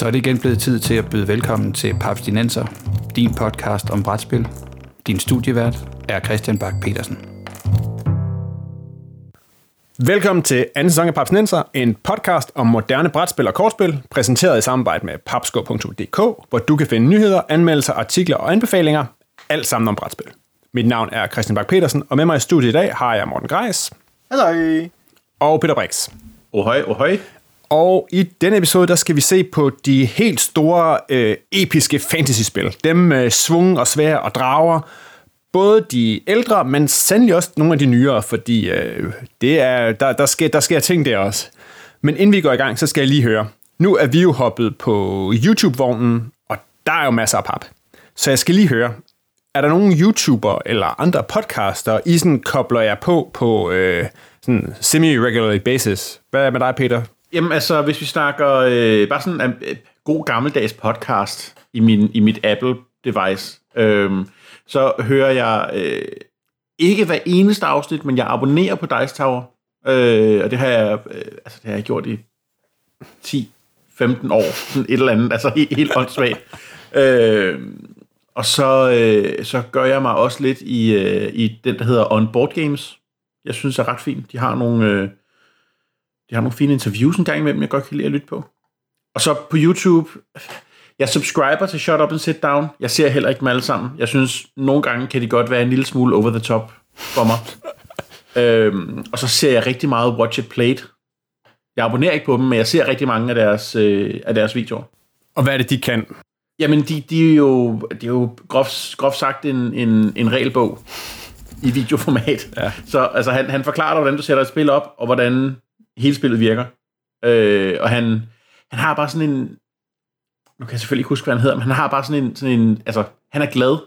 Så er det igen blevet tid til at byde velkommen til Papstinenser, din podcast om brætspil. Din studievært er Christian Bak petersen Velkommen til anden sæson af Papsnenser, en podcast om moderne brætspil og kortspil, præsenteret i samarbejde med papsko.dk, hvor du kan finde nyheder, anmeldelser, artikler og anbefalinger, alt sammen om brætspil. Mit navn er Christian Bak petersen og med mig i studiet i dag har jeg Morten Greis. Hej. Og Peter Brix. Ohøj, ohøj. Og i denne episode, der skal vi se på de helt store, øh, episke fantasyspil. Dem øh, med svung og svær og drager. Både de ældre, men sandelig også nogle af de nyere, fordi øh, det er, der, der, sker, der sker ting der også. Men inden vi går i gang, så skal jeg lige høre. Nu er vi jo hoppet på YouTube-vognen, og der er jo masser af pap. Så jeg skal lige høre, er der nogen YouTuber eller andre podcaster, I sådan kobler jer på på øh, sådan semi-regular basis? Hvad er med dig, Peter? Jamen altså, hvis vi snakker øh, bare sådan en øh, god gammeldags podcast i, min, i mit Apple-device, øh, så hører jeg øh, ikke hver eneste afsnit, men jeg abonnerer på Dice Tower, øh, og det har jeg, øh, altså, det har jeg gjort i 10-15 år, sådan et eller andet, altså helt, helt åndssvagt. Øh, og så, øh, så gør jeg mig også lidt i, øh, i den, der hedder On Board Games. Jeg synes, det er ret fint. De har nogle, øh, de har nogle fine interviews en gang imellem, jeg godt kan lide at lytte på. Og så på YouTube, jeg subscriber til Shut Up and Sit Down. Jeg ser heller ikke dem alle sammen. Jeg synes, nogle gange kan de godt være en lille smule over the top for mig. øhm, og så ser jeg rigtig meget Watch It Played. Jeg abonnerer ikke på dem, men jeg ser rigtig mange af deres, øh, af deres videoer. Og hvad er det, de kan? Jamen, de, de er jo, de er jo groft, groft sagt en, en, en regelbog i videoformat. Ja. Så altså, han, han forklarer dig, hvordan du sætter et spil op, og hvordan hele spillet virker. Øh, og han, han har bare sådan en... Nu kan jeg selvfølgelig ikke huske, hvad han hedder, men han har bare sådan en... Sådan en altså, han er glad.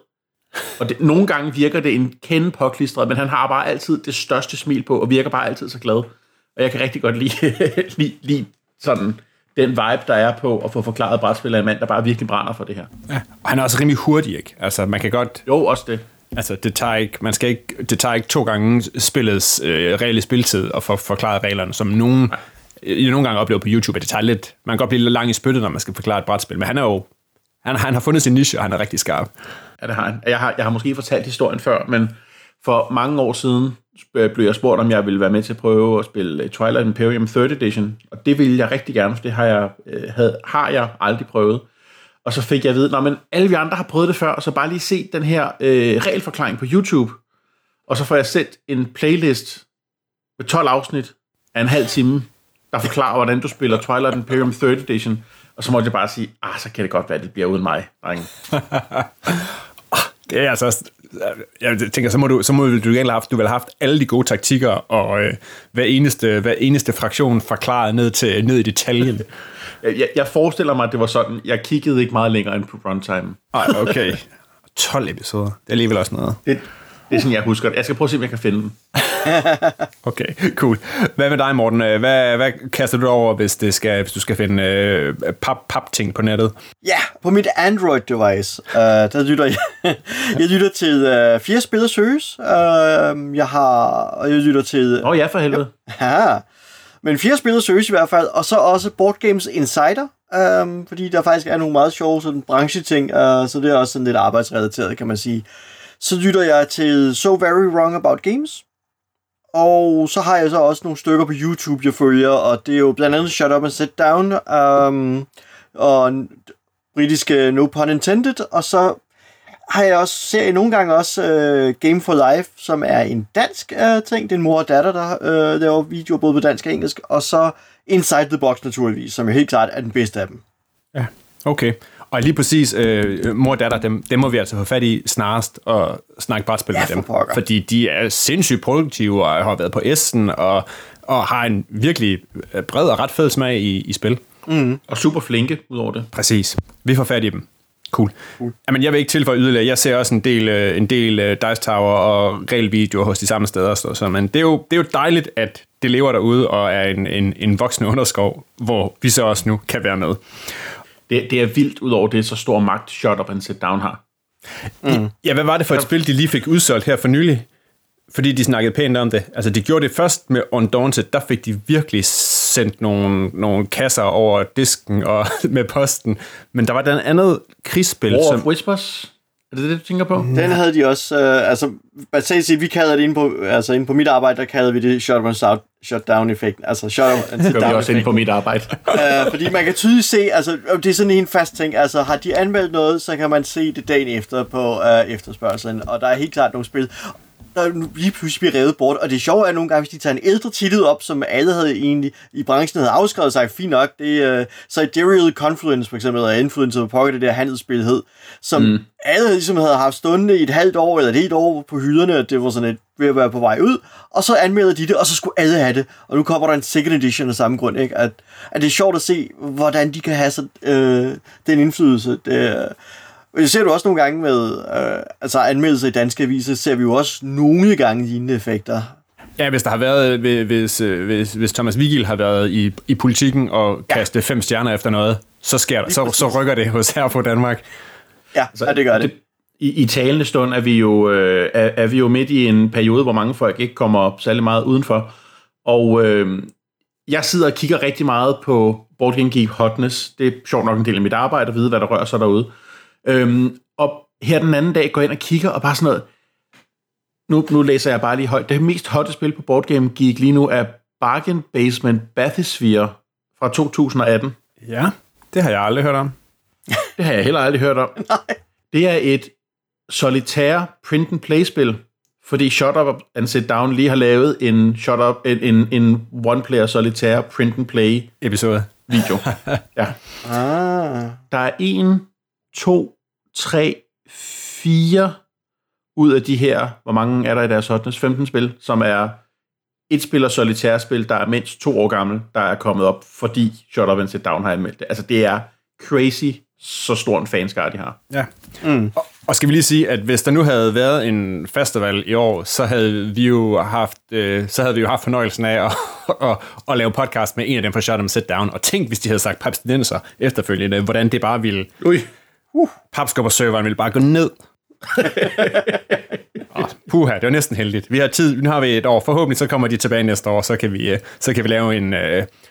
Og det, nogle gange virker det en kende påklistret, men han har bare altid det største smil på, og virker bare altid så glad. Og jeg kan rigtig godt lide, lide, lide sådan den vibe, der er på at få forklaret brætspil af en mand, der bare virkelig brænder for det her. Ja, og han er også rimelig hurtig, ikke? Altså, man kan godt... Jo, også det. Altså, det tager ikke, man skal ikke, det tager ikke to gange spillets øh, reelle spiltid at få forklaret reglerne, som nogen, jeg nogle gange oplever på YouTube, at det tager lidt, man kan godt blive lidt lang i spyttet, når man skal forklare et brætspil, men han er jo, han, han har fundet sin niche, og han er rigtig skarp. Ja, det har han. Jeg har, jeg har måske fortalt historien før, men for mange år siden blev jeg spurgt, om jeg ville være med til at prøve at spille Twilight Imperium 3rd Edition, og det ville jeg rigtig gerne, for det har jeg, øh, havde, har jeg aldrig prøvet. Og så fik jeg at vide, men alle vi andre har prøvet det før, så bare lige se den her øh, regelforklaring på YouTube. Og så får jeg sendt en playlist med 12 afsnit af en halv time, der forklarer, hvordan du spiller Twilight Imperium 3rd Edition. Og så måtte jeg bare sige, ah, så kan det godt være, at det bliver uden mig, drenge. Ah, det er altså jeg tænker, så må du, så må du, du have haft, du vil have haft alle de gode taktikker, og øh, hver, eneste, hver eneste fraktion forklaret ned, til, ned i detaljen. Jeg, jeg forestiller mig, at det var sådan. Jeg kiggede ikke meget længere end på runtime. Nej, okay. 12 episoder. Det er alligevel også noget. Det, det er sådan, jeg husker det. Jeg skal prøve at se, om jeg kan finde den. okay, cool. Hvad med dig, Morten? Hvad, hvad kaster du over, hvis, det skal, hvis du skal finde øh, pap, pap-ting på nettet? Ja, på mit Android-device, uh, der lytter jeg, jeg lytter til uh, fire spil søges. Uh, jeg har, og jeg lytter til... Åh oh, ja, for helvede. Ja, men fire spil søges i hvert fald, og så også Board Games Insider, um, fordi der faktisk er nogle meget sjove sådan, brancheting, uh, så det er også sådan lidt arbejdsrelateret, kan man sige. Så lytter jeg til So Very Wrong About Games, og så har jeg så også nogle stykker på YouTube, jeg følger, og det er jo blandt andet Shut Up and Sit Down, um, og britiske No Pun Intended, og så har jeg også, ser jeg nogle gange også uh, Game for Life, som er en dansk uh, ting. Det er en mor og datter, der uh, laver videoer både på dansk og engelsk. Og så Inside the Box naturligvis, som jo helt klart er den bedste af dem. Ja, okay. Og lige præcis, øh, mor og datter, dem, dem må vi altså få fat i snarest og snakke brætspil ja, med dem. For fordi de er sindssygt produktive og har været på S'en og, og har en virkelig bred og ret fed smag i, i spil. Mm. Og super flinke ud over det. Præcis. Vi får fat i dem. Cool. cool. Jamen, jeg vil ikke tilføje yderligere. Jeg ser også en del, øh, en del uh, Dice Tower og regelvideoer hos de samme steder. Så, så, men det er, jo, det er jo dejligt, at det lever derude og er en, en, en voksende underskov, hvor vi så også nu kan være med. Det, det er vildt ud over det, så stor magt Shut Up and Sit Down har. Mm. Ja, hvad var det for et spil, de lige fik udsolgt her for nylig? Fordi de snakkede pænt om det. Altså, de gjorde det først med Undaunted, der fik de virkelig sendt nogle, nogle kasser over disken og med posten. Men der var den andet krigsspil, War som... of Whispers? Er det det, du tænker på? Den havde de også, øh, altså, sige, vi kalder det inde på, altså inde på mit arbejde, der kalder vi det shutdown, shutdown effekt, altså shutdown Det gør vi også inde på mit arbejde. øh, fordi man kan tydeligt se, altså det er sådan en fast ting, altså har de anmeldt noget, så kan man se det dagen efter på øh, efterspørgselen, og der er helt klart nogle spil, der lige pludselig bliver revet bort, og det sjove er nogle gange, hvis de tager en ældre titel op, som alle havde egentlig i branchen havde afskrevet sig, fint nok, det er uh, Sidereal Confluence for eksempel, eller Influence of Pocket, det der handelsspil hed, som mm. alle ligesom havde haft stående i et halvt år, eller et helt år på hylderne, og det var sådan et ved at være på vej ud, og så anmelder de det, og så skulle alle have det, og nu kommer der en second edition af samme grund, ikke? At, at det er sjovt at se, hvordan de kan have så, øh, den indflydelse. Det, det ser du også nogle gange med øh, altså anmeldelser i danske aviser, ser vi jo også nogle gange lignende effekter. Ja, hvis der har været, hvis, hvis, hvis Thomas Vigil har været i, i politikken og kastet ja. fem stjerner efter noget, så sker der, så, så rykker det hos her på Danmark. Ja, så, ja det gør det. det i, I talende stund er vi, jo, øh, er, er vi jo midt i en periode, hvor mange folk ikke kommer op særlig meget udenfor. Og øh, jeg sidder og kigger rigtig meget på Board Game Geek Hotness. Det er sjovt nok en del af mit arbejde at vide, hvad der rører sig derude. Øhm, og her den anden dag går jeg ind og kigger, og bare sådan noget, nu, nu læser jeg bare lige højt, det mest hotte spil på Board Game Geek lige nu er Bargain Basement Bathysphere fra 2018. Ja, det har jeg aldrig hørt om. det har jeg heller aldrig hørt om. Nej. Det er et solitære print-and-play-spil, fordi Shut Up and Sit Down lige har lavet en, shut up, en, en, en one-player solitær print-and-play episode video. ja. Ah. Der er en, to, tre, fire ud af de her, hvor mange er der i deres hotness, 15 spil, som er et spil og solitærspil, der er mindst to år gammel, der er kommet op, fordi Shut Up and Sit Down har anmeldt det. Altså, det er crazy, så stor en fanskare, de har. Ja. Mm. Og, og skal vi lige sige, at hvis der nu havde været en festival i år, så havde vi jo haft, øh, så havde vi jo haft fornøjelsen af at, at, at lave podcast med en af dem fra Shut Up and Sit Down, og tænk, hvis de havde sagt papstinenser efterfølgende, hvordan det bare ville... Ui. Uh, Papskubber-serveren ville bare gå ned. oh, puha, det var næsten heldigt. Vi har tid, nu har vi et år. Forhåbentlig så kommer de tilbage næste år, så kan vi, øh, så kan vi lave en uh,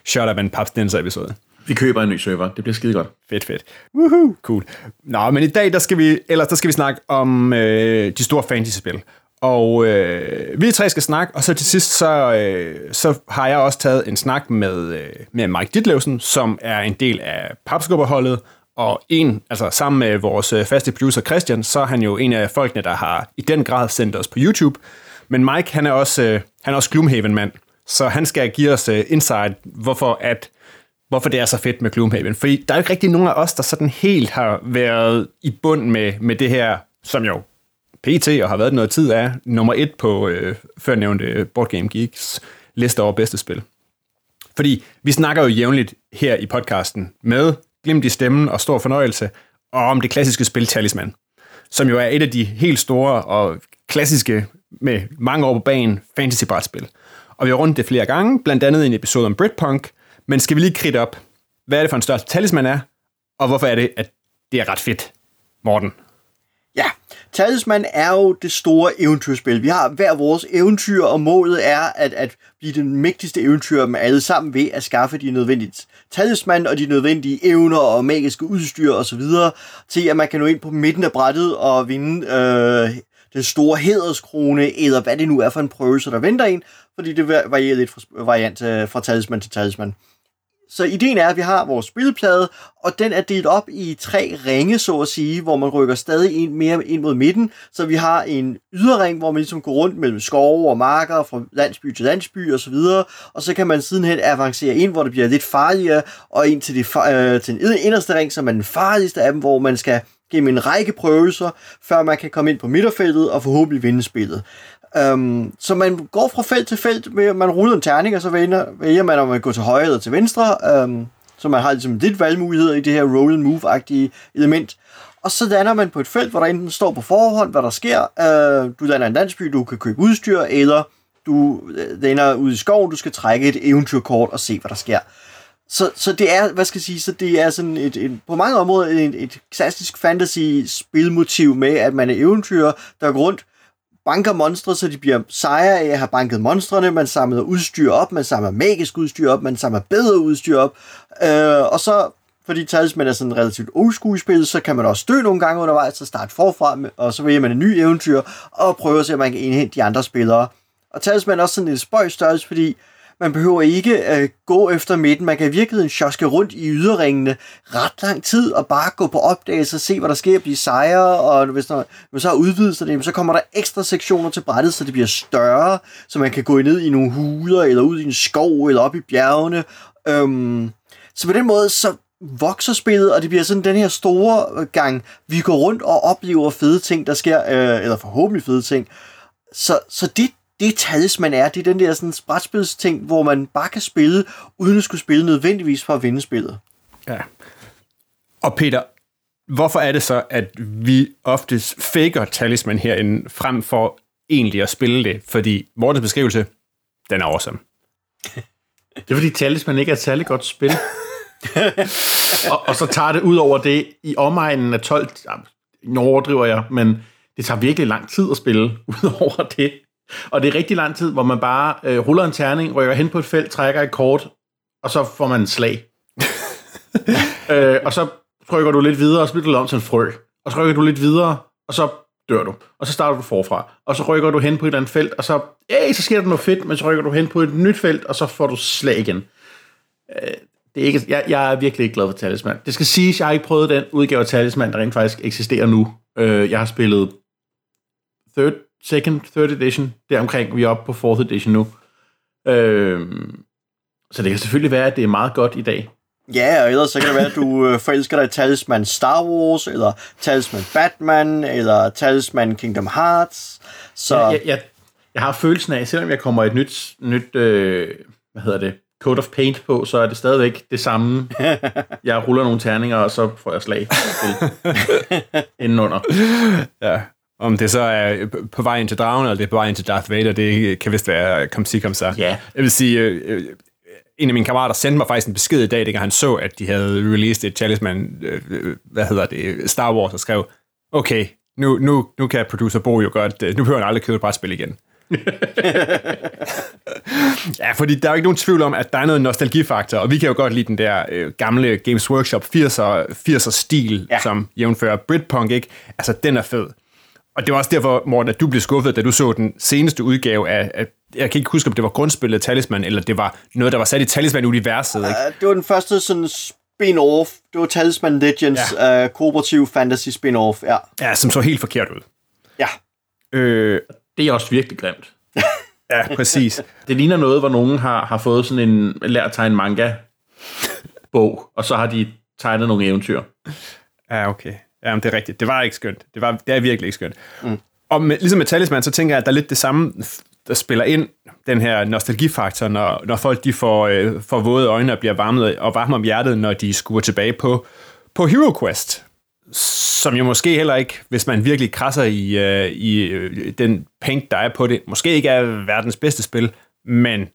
Shut Up and Papstinenser episode. Vi køber en ny server. Det bliver skide godt. Fedt, fedt. Woohoo. Cool. Nå, men i dag, der skal vi, ellers, der skal vi snakke om øh, de store fantasy-spil. Og øh, vi tre skal snakke, og så til sidst, så, øh, så har jeg også taget en snak med, øh, med Mike Ditlevsen, som er en del af papskubberholdet, og en, altså sammen med vores øh, faste producer Christian, så er han jo en af folkene, der har i den grad sendt os på YouTube. Men Mike, han er også, øh, han er også Gloomhaven-mand, så han skal give os øh, insight, hvorfor at hvorfor det er så fedt med Gloomhaven. Fordi der er jo ikke rigtig nogen af os, der sådan helt har været i bund med, med det her, som jo PT og har været noget tid af nummer et på øh, førnævnte Board Game Geeks liste over bedste spil. Fordi vi snakker jo jævnligt her i podcasten med glimt i stemmen og stor fornøjelse og om det klassiske spil Talisman, som jo er et af de helt store og klassiske med mange år på banen fantasy-brætspil. Og vi har rundt det flere gange, blandt andet i en episode om Britpunk, men skal vi lige kridte op, hvad er det for en største talisman er, og hvorfor er det, at det er ret fedt, Morten? Ja, Talisman er jo det store eventyrspil. Vi har hver vores eventyr, og målet er at, at blive den mægtigste eventyr med alle sammen ved at skaffe de nødvendige talisman og de nødvendige evner og magiske udstyr osv. til at man kan nå ind på midten af brættet og vinde øh, den store hederskrone, eller hvad det nu er for en prøve, der venter en, fordi det varierer lidt fra, variant øh, fra talisman til talisman. Så ideen er, at vi har vores spilplade, og den er delt op i tre ringe, så at sige, hvor man rykker stadig ind, mere ind mod midten. Så vi har en yderring, hvor man ligesom går rundt mellem skove og marker, fra landsby til landsby osv. Og, og så kan man sidenhen avancere ind, hvor det bliver lidt farligere, og ind til, de, øh, til den inderste ring, som er den farligste af dem, hvor man skal gennem en række prøvelser, før man kan komme ind på midterfeltet og forhåbentlig vinde spillet. Øhm, så man går fra felt til felt, med, man ruller en terning, og så vælger, vælger man, om man går til højre eller til venstre. øhm, så man har ligesom lidt valgmuligheder i det her roll and move-agtige element. Og så lander man på et felt, hvor der enten står på forhånd, hvad der sker. øh, du lander en landsby, du kan købe udstyr, eller du øh, lander ud i skoven, du skal trække et eventyrkort og se, hvad der sker. Så, så det er, hvad skal jeg sige, så det er sådan et, et på mange områder et, et klassisk fantasy spilmotiv med, at man er eventyrer, der går rundt banker monstre, så de bliver sejre af at have banket monstrene. Man samler udstyr op, man samler magisk udstyr op, man samler bedre udstyr op. Øh, og så, fordi talisman er sådan relativt old spil, så kan man også dø nogle gange undervejs, og starte forfra, og så vælger man en ny eventyr, og prøver at se, om man kan indhente de andre spillere. Og talisman er også sådan en spøjs størrelse, fordi man behøver ikke at gå efter midten. Man kan i virkeligheden sjoske rundt i yderringene ret lang tid og bare gå på opdagelse og se, hvad der sker, blive sejre. Og hvis der, hvis så har udvidet sig det, så kommer der ekstra sektioner til brættet, så det bliver større, så man kan gå ned i nogle huler, eller ud i en skov, eller op i bjergene. Øhm, så på den måde, så vokser spillet, og det bliver sådan den her store gang, vi går rundt og oplever fede ting, der sker, øh, eller forhåbentlig fede ting. Så, så det, det talisman er, det er den der sådan brætspilsting, hvor man bare kan spille, uden at skulle spille nødvendigvis for at vinde spillet. Ja. Og Peter, hvorfor er det så, at vi oftest faker talisman herinde, frem for egentlig at spille det? Fordi Mortens beskrivelse, den er awesome. Det er fordi talisman ikke er et særlig godt spil. og, og så tager det ud over det i omegnen af 12... Nu overdriver jeg, men det tager virkelig lang tid at spille ud over det. Og det er rigtig lang tid, hvor man bare øh, ruller en terning, rykker hen på et felt, trækker et kort, og så får man en slag. øh, og så trykker du lidt videre, og så bliver du om til en frø. Og så rykker du lidt videre, og så dør du. Og så starter du forfra. Og så rykker du hen på et eller andet felt, og så, hey, så sker der noget fedt, men så rykker du hen på et nyt felt, og så får du slag igen. Øh, det er ikke, jeg, jeg er virkelig ikke glad for Talisman. Det skal siges, jeg har ikke prøvet den udgave af Talisman, der rent faktisk eksisterer nu. Øh, jeg har spillet third second, third edition, deromkring. Vi er oppe på fourth edition nu. Øhm, så det kan selvfølgelig være, at det er meget godt i dag. Ja, og ellers så kan det være, at du øh, forelsker dig i talisman Star Wars, eller talisman Batman, eller talisman Kingdom Hearts. Så... Jeg, jeg, jeg, jeg har følelsen af, selvom jeg kommer et nyt, nyt øh, hvad hedder det, coat of paint på, så er det stadigvæk det samme. jeg ruller nogle terninger, og så får jeg slag indenunder. Ja, om det så er på vej ind til dragen, eller det er på vej ind til Darth Vader, det kan vist være kom sig kom så. Ja. Jeg vil sige, øh, en af mine kammerater sendte mig faktisk en besked i dag, da han så, at de havde released et Talisman, øh, hvad hedder det, Star Wars, og skrev, okay, nu, nu, nu kan producer Bo jo godt, nu behøver han aldrig købe et brætspil igen. ja, fordi der er jo ikke nogen tvivl om, at der er noget nostalgifaktor, og vi kan jo godt lide den der øh, gamle Games Workshop 80'er, 80'er stil, ja. som jævnfører Britpunk, ikke? Altså, den er fed. Og det var også derfor, Morten, at du blev skuffet, da du så den seneste udgave af, af jeg kan ikke huske, om det var grundspillet Talisman, eller det var noget, der var sat i Talisman-universet. Ikke? Uh, det var den første sådan spin-off. Det var Talisman Legends, ja. uh, kooperativ fantasy spin-off. Ja. ja, som så helt forkert ud. Ja. Øh, det er også virkelig grimt. ja, præcis. Det ligner noget, hvor nogen har, har fået sådan en lært at tegne manga bog, og så har de tegnet nogle eventyr. Ja, okay. Ja, det er rigtigt. Det var ikke skønt. Det, var, det er virkelig ikke skønt. Mm. Og med, ligesom med Talisman, så tænker jeg, at der er lidt det samme, der spiller ind, den her nostalgifaktor, når, når folk de får, øh, får våde øjne og bliver varmet og varme om hjertet, når de skuer tilbage på, på Hero Quest. Som jo måske heller ikke, hvis man virkelig krasser i, øh, i øh, den paint, der er på det, måske ikke er verdens bedste spil, men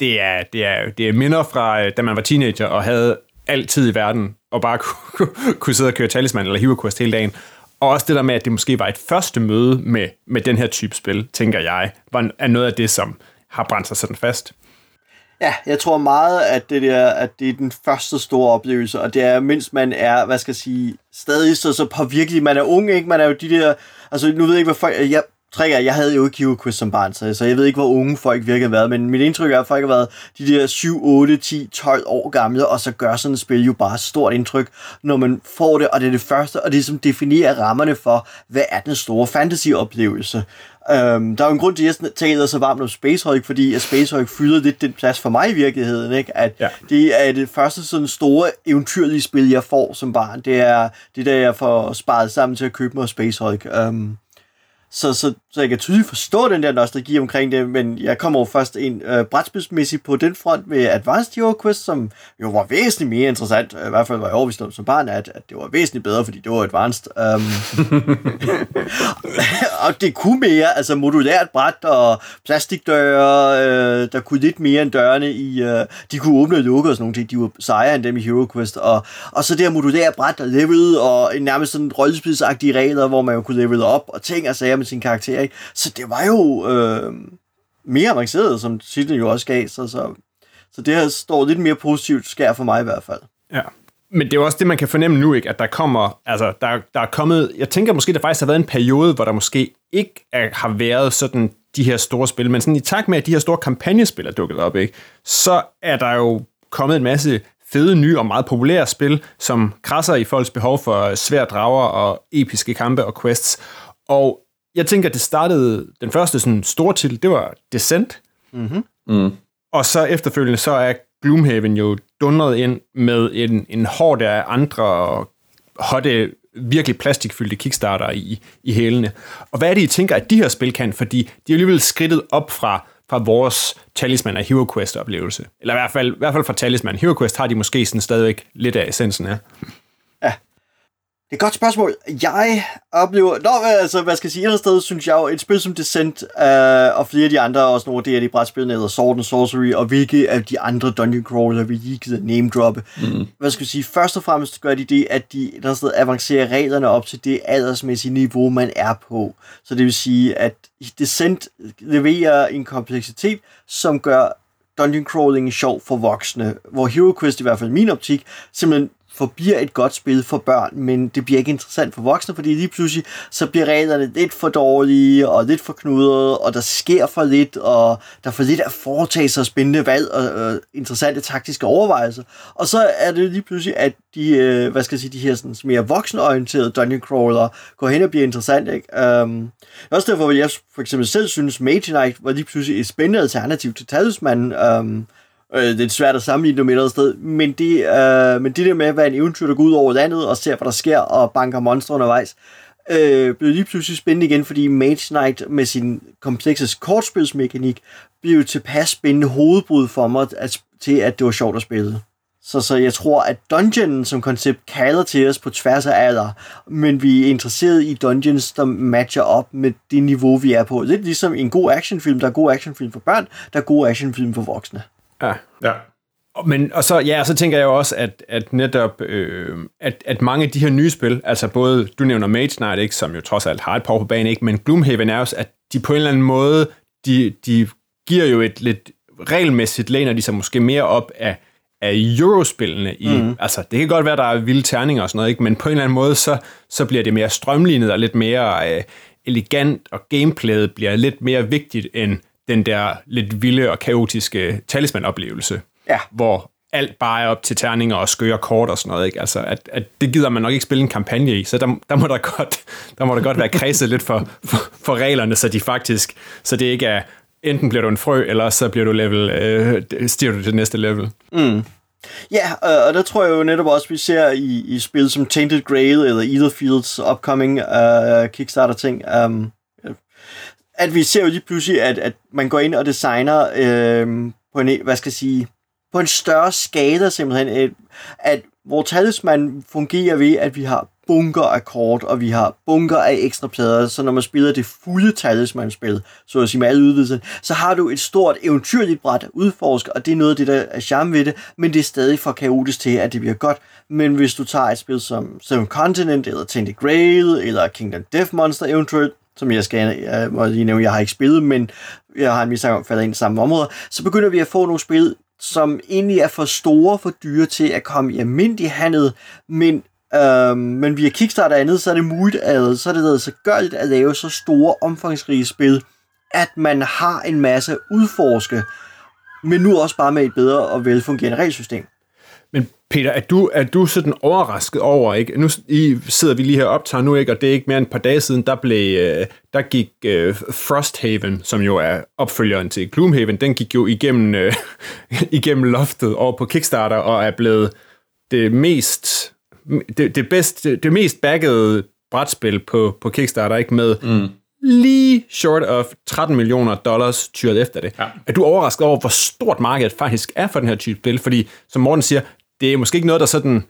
det er, det er, det er minder fra, øh, da man var teenager og havde altid i verden, og bare kunne, kunne sidde og køre talisman eller HeroQuest hele dagen. Og også det der med, at det måske var et første møde med, med den her type spil, tænker jeg, var, er noget af det, som har brændt sig sådan fast. Ja, jeg tror meget, at det, der, at det er den første store oplevelse, og det er, mens man er, hvad skal jeg sige, stadig så, så påvirkelig. Man er ung, ikke? Man er jo de der, altså nu ved jeg ikke, hvad folk, jeg, Trækker, jeg havde jo ikke Quiz som barn, så, så jeg ved ikke, hvor unge folk virkelig har været, men mit indtryk er, at folk har været de der 7, 8, 10, 12 år gamle, og så gør sådan et spil jo bare stort indtryk, når man får det, og det er det første, og det som definerer rammerne for, hvad er den store fantasy-oplevelse. Um, der er jo en grund til, at jeg taler så varmt om Space Hulk, fordi at Space Hulk fylder lidt den plads for mig i virkeligheden, ikke? at ja. det er det første sådan store eventyrlige spil, jeg får som barn. Det er det der, jeg får sparet sammen til at købe mig Space Hulk. Um, så, så, så jeg kan tydeligt forstå den der nostalgi omkring det, men jeg kommer jo først ind øh, brætspilsmæssigt på den front med Advanced Hero Quest, som jo var væsentligt mere interessant. I hvert fald var jeg overbevist om som barn, at, at det var væsentligt bedre, fordi det var advanced. Um, og det kunne mere, altså modulært bræt og plastikdøre, øh, der kunne lidt mere end dørene i, øh, de kunne åbne og lukke og sådan nogle ting, de var sejere end dem i Hero Quest. Og, og så det her modulære bræt og level og nærmest sådan rollespilsagtige regler, hvor man jo kunne level op og ting og sager med sin karakter. Ikke? Så det var jo øh, mere avanceret, som titlen jo også gav sig. Så, så det her står lidt mere positivt skær for mig i hvert fald. Ja. Men det er jo også det, man kan fornemme nu, ikke? at der kommer, altså, der, der er kommet, jeg tænker måske, der faktisk har været en periode, hvor der måske ikke er, har været sådan de her store spil, men sådan i takt med, at de her store kampagnespil er dukket op, ikke? så er der jo kommet en masse fede, nye og meget populære spil, som krasser i folks behov for svære drager og episke kampe og quests. Og jeg tænker, at det startede, den første sådan store titel, det var Descent. Mm-hmm. Mm. Og så efterfølgende, så er Gloomhaven jo dundret ind med en, en hård af andre hotte, virkelig plastikfyldte kickstarter i, i hælene. Og hvad er det, I tænker, at de her spil kan? Fordi de er alligevel skridtet op fra, fra vores Talisman og Hero Quest oplevelse. Eller i hvert fald, i hvert fald fra Talisman. Hero Quest har de måske sådan stadigvæk lidt af essensen af. Det er et godt spørgsmål. Jeg oplever... Nå, altså, hvad skal jeg sige? Et eller sted synes jeg jo, et spil som Descent øh, og flere af de andre, også nogle af de, de brætspillene, hedder Sword and Sorcery, og hvilke af de andre Dungeon Crawler, vi lige gider name droppe. Mm. Hvad skal jeg sige? Først og fremmest gør de det, at de et eller sted avancerer reglerne op til det aldersmæssige niveau, man er på. Så det vil sige, at Descent leverer en kompleksitet, som gør dungeon crawling sjov for voksne, hvor Hero Quest i hvert fald i min optik simpelthen forbliver et godt spil for børn, men det bliver ikke interessant for voksne, fordi lige pludselig så bliver reglerne lidt for dårlige og lidt for knudrede, og der sker for lidt, og der er for lidt at foretage sig spændende valg og, øh, interessante taktiske overvejelser. Og så er det lige pludselig, at de, øh, hvad skal jeg sige, de her sådan, mere voksenorienterede dungeon crawler går hen og bliver interessant. Ikke? Um, også derfor, jeg for eksempel selv synes, Mage Knight var lige pludselig et spændende alternativ til Talisman. Um, øhm, Øh, det er svært at sammenligne det med et andet sted, men det, øh, men det der med at være en eventyr, der går ud over landet og ser, hvad der sker, og banker monstre undervejs, øh, blev lige pludselig spændende igen, fordi Mage Knight med sin komplekse kortspilsmekanik blev tilpas spændende hovedbrud for mig at, til, at det var sjovt at spille. Så, så jeg tror, at dungeon som koncept kalder til os på tværs af alder, men vi er interesseret i dungeons, der matcher op med det niveau, vi er på. Lidt ligesom en god actionfilm. Der er god actionfilm for børn, der er god actionfilm for voksne. Ja. Ja. Men, og så, ja, og så tænker jeg jo også, at, at netop, øh, at, at mange af de her nye spil, altså både, du nævner Mage Knight, ikke, som jo trods alt har et par på banen, ikke, men Gloomhaven er også, at de på en eller anden måde, de, de giver jo et lidt regelmæssigt, læner de sig måske mere op af, af eurospillene. I, mm. Altså, det kan godt være, der er vilde terninger og sådan noget, ikke? men på en eller anden måde, så, så bliver det mere strømlignet og lidt mere øh, elegant, og gameplayet bliver lidt mere vigtigt end den der lidt vilde og kaotiske talisman-oplevelse, ja. hvor alt bare er op til terninger og skøre kort og sådan noget. Ikke? Altså, at, at det gider man nok ikke spille en kampagne i, så der, der, må, der, godt, der må der godt være kredset lidt for, for, for reglerne, så de faktisk, så det ikke er, enten bliver du en frø, eller så bliver du level, øh, stiger du til næste level. Mm. Ja, og der tror jeg jo netop også, vi ser i, i spil som Tainted Grail eller Etherfields upcoming uh, Kickstarter-ting, um, at vi ser jo lige pludselig, at, at man går ind og designer øh, på en, hvad skal jeg sige, på en større skala simpelthen, øh, at, at hvor talisman fungerer ved, at vi har bunker af kort, og vi har bunker af ekstra plader, så når man spiller det fulde talismanspil, så at sige med alle udvidelser, så har du et stort eventyrligt bræt at udforske, og det er noget af det, der er charme ved det, men det er stadig for kaotisk til, at det bliver godt. Men hvis du tager et spil som Seven Continent, eller Tainted Grail, eller Kingdom Death Monster eventuelt, som jeg skal jeg må lige nævne, jeg har ikke spillet, men jeg har en mistanke om, falder ind i samme område, så begynder vi at få nogle spil, som egentlig er for store, for dyre til at komme i almindelig handel, men, øhm, men via Kickstarter andet, så er det muligt, at, så er det altså gørligt at lave så store, omfangsrige spil, at man har en masse at udforske, men nu også bare med et bedre og velfungerende regelsystem. Peter, er du, er du sådan overrasket over, ikke? Nu I sidder vi lige her optager nu, ikke? og det er ikke mere end et par dage siden, der, blev, øh, der gik uh, Frosthaven, som jo er opfølgeren til Gloomhaven, den gik jo igennem, uh, igennem loftet over på Kickstarter, og er blevet det mest, det, det, bedste, det, det mest baggede brætspil på, på Kickstarter, ikke? Med mm. lige short of 13 millioner dollars tyret efter det. Ja. Er du overrasket over, hvor stort markedet faktisk er for den her type spil? Fordi, som Morten siger, det er måske ikke noget, der sådan...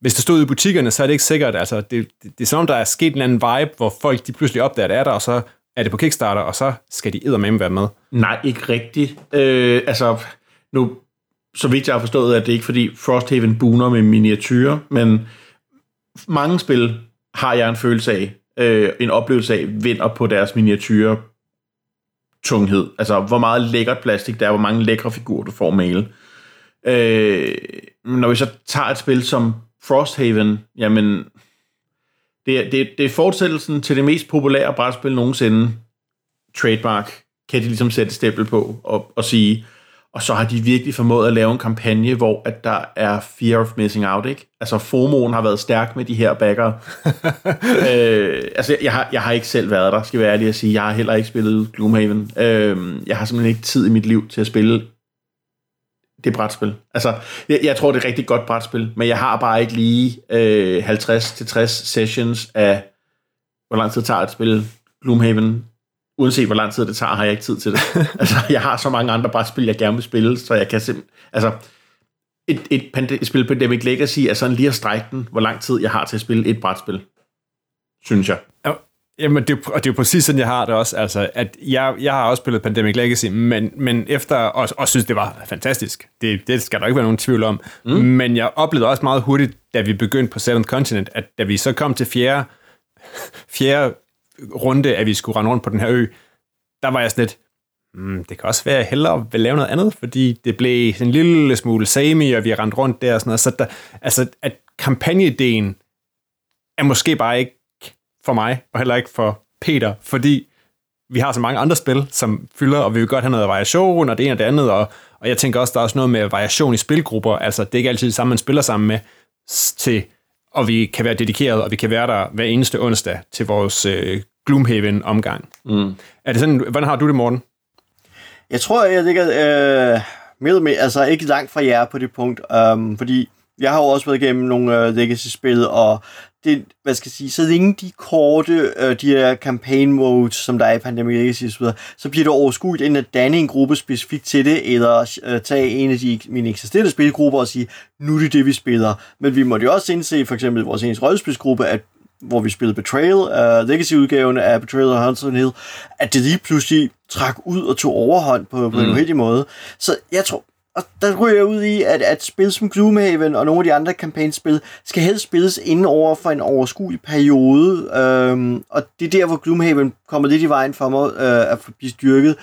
Hvis det stod i butikkerne, så er det ikke sikkert. Altså, det, det, det er som om, der er sket en anden vibe, hvor folk de pludselig opdager, at det er der, og så er det på Kickstarter, og så skal de eddermame være med. Nej, ikke rigtigt. Øh, altså, nu, så vidt jeg har forstået, at det ikke fordi Frosthaven booner med miniatyrer, men mange spil har jeg en følelse af, øh, en oplevelse af vinder på deres miniatyrer tunghed. Altså, hvor meget lækkert plastik der er, hvor mange lækre figurer du får male. Øh, når vi så tager et spil som Frosthaven, jamen, det er, det, det er fortsættelsen til det mest populære brætspil nogensinde. Trademark kan de ligesom sætte stempel på og, og sige, og så har de virkelig formået at lave en kampagne, hvor at der er fear of missing out, ikke? Altså FOMO'en har været stærk med de her backer. øh, altså jeg har, jeg har ikke selv været der, skal jeg være ærlig at sige. Jeg har heller ikke spillet Gloomhaven. Øh, jeg har simpelthen ikke tid i mit liv til at spille det brætspil. Altså, jeg, jeg tror, det er et rigtig godt brætspil, men jeg har bare ikke lige øh, 50-60 sessions af, hvor lang tid tager et spil Gloomhaven. Uanset hvor lang tid det tager, har jeg ikke tid til det. altså, jeg har så mange andre brætspil, jeg gerne vil spille, så jeg kan simpelthen... Altså, et, et, et, et spil Pandemic Legacy er sådan lige at strække den, hvor lang tid jeg har til at spille et brætspil. Synes jeg. Jamen, det, og det er jo præcis sådan, jeg har det også. Altså, at jeg, jeg har også spillet Pandemic Legacy, men, men efter, og, og synes, det var fantastisk. Det, det skal der ikke være nogen tvivl om. Mm. Men jeg oplevede også meget hurtigt, da vi begyndte på Seventh Continent, at da vi så kom til fjerde, fjerde runde, at vi skulle rende rundt på den her ø, der var jeg sådan lidt, mm, det kan også være, at jeg hellere vil lave noget andet, fordi det blev en lille smule samey, og vi rendte rundt der og sådan noget. Så der, altså, at kampagneideen er måske bare ikke for mig, og heller ikke for Peter, fordi vi har så mange andre spil, som fylder, og vi vil godt have noget variation, og det ene og det andet, og, og jeg tænker også, der er også noget med variation i spilgrupper, altså det er ikke altid det samme, man spiller sammen med, til, og vi kan være dedikeret, og vi kan være der hver eneste onsdag til vores øh, Gloomhaven-omgang. Mm. Er det sådan, hvordan har du det, Morten? Jeg tror, jeg ligger øh, med, med, altså ikke langt fra jer på det punkt, um, fordi jeg har jo også været igennem nogle uh, legacy-spil, og det, hvad skal jeg sige, så længe de korte, uh, de her campaign modes, som der er i Pandemic Legacy, så, så bliver det overskueligt enten at danne en gruppe specifikt til det, eller uh, tage en af de, mine eksisterende spilgrupper og sige, nu er det det, vi spiller. Men vi måtte jo også indse, for eksempel vores eneste rollespilsgruppe, at hvor vi spillede Betrayal, uh, Legacy-udgaven af Betrayal og Hunter Hill, at det lige pludselig trak ud og tog overhånd på, på mm. en uheldig måde. Så jeg tror, og der ryger jeg ud i, at, at spil som Gloomhaven og nogle af de andre kampagnespil skal helst spilles inden over for en overskuelig periode. Øhm, og det er der, hvor Gloomhaven kommer lidt i vejen for mig øh, at blive styrket.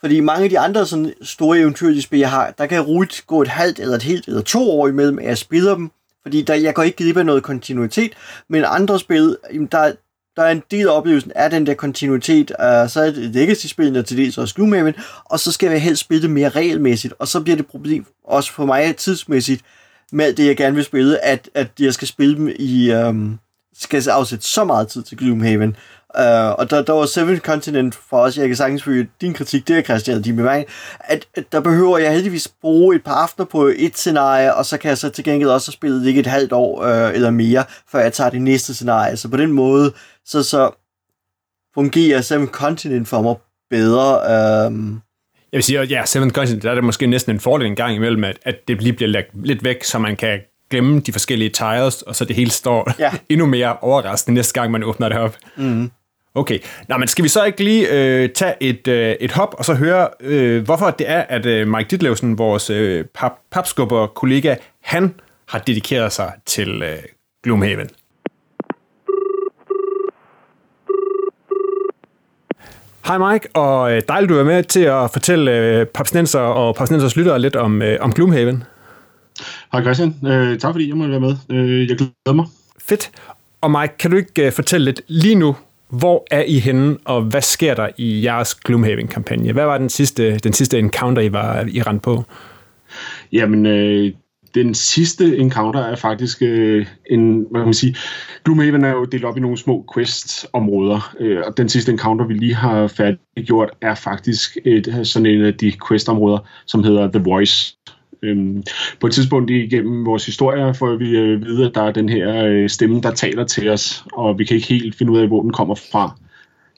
Fordi mange af de andre sådan, store eventyrlige spil, jeg har, der kan roligt gå et halvt eller et helt eller to år imellem, at jeg spiller dem. Fordi der, jeg går ikke glip af noget kontinuitet. Men andre spil, jamen der, der er en del af oplevelsen af den der kontinuitet, uh, så er det Legacy-spillene til dels også Gloomhaven, og så skal jeg helst spille det mere regelmæssigt, og så bliver det problem også for mig tidsmæssigt med det, jeg gerne vil spille, at, at jeg skal spille dem i, um, skal afsætte så meget tid til Gloomhaven, Uh, og der, der var Seven Continent for os, jeg kan sagtens følge din kritik, det er Christian, din bemærkning, at, at der behøver jeg heldigvis bruge et par aftener på et scenarie, og så kan jeg så til gengæld også spille ikke et halvt år uh, eller mere, før jeg tager det næste scenarie. Så på den måde, så, så fungerer Seven Continent for mig bedre. Um, jeg vil sige, at ja, Seven Continent, der er det måske næsten en fordel en gang imellem, at, at det lige bliver lagt lidt væk, så man kan glemme de forskellige tiles, og så det hele står ja. endnu mere overraskende næste gang, man åbner det op. Mm. Okay, Nå, men skal vi så ikke lige øh, tage et, øh, et hop, og så høre, øh, hvorfor det er, at øh, Mike Ditlevsen, vores øh, pap, papskubber-kollega, han har dedikeret sig til øh, Gloomhaven. Hej Mike, og øh, dejligt du er med til at fortælle øh, Papsnenser og Papsnensers lyttere lidt om, øh, om Gloomhaven. Hej Christian, øh, tak fordi jeg måtte være med. Øh, jeg glæder mig. Fedt. Og Mike, kan du ikke øh, fortælle lidt lige nu, hvor er I henne, og hvad sker der i jeres Gloomhaven-kampagne? Hvad var den sidste, den sidste encounter, I var I rent på? Jamen, øh, den sidste encounter er faktisk øh, en, hvad kan man sige, Gloomhaven er jo delt op i nogle små quest-områder, øh, og den sidste encounter, vi lige har færdiggjort, er faktisk et, sådan en af de quest-områder, som hedder The Voice. Øhm, på et tidspunkt igennem vores historie får vi øh, vide, at der er den her øh, stemme, der taler til os, og vi kan ikke helt finde ud af, hvor den kommer fra.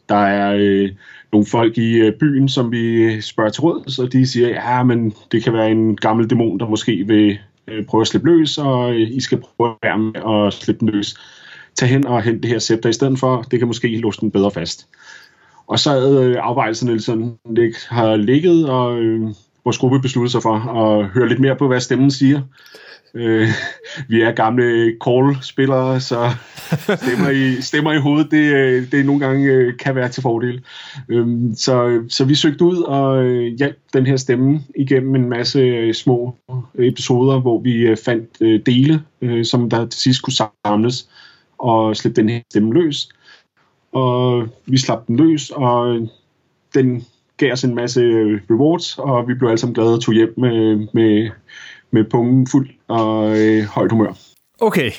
Der er øh, nogle folk i øh, byen, som vi øh, spørger til råd, så de siger, ja, men det kan være en gammel dæmon, der måske vil øh, prøve at slippe løs, og øh, I skal prøve at være med at slippe den løs. Tag hen og hente det her scepter i stedet for, det kan måske låse den bedre fast. Og så er øh, afvejelserne sådan, det har ligget, og øh, vores gruppe besluttede sig for at høre lidt mere på, hvad stemmen siger. Øh, vi er gamle call-spillere, så stemmer i, stemmer i hovedet, det, det nogle gange øh, kan være til fordel. Øh, så, så vi søgte ud og øh, hjalp den her stemme igennem en masse øh, små episoder, hvor vi fandt dele, som der til sidst kunne samles og slippe den her stemme løs. Og vi slap den løs, og den gav os en masse rewards, og vi blev alle sammen glade og tog hjem med, med med pungen fuld og øh, højt humør. Okay,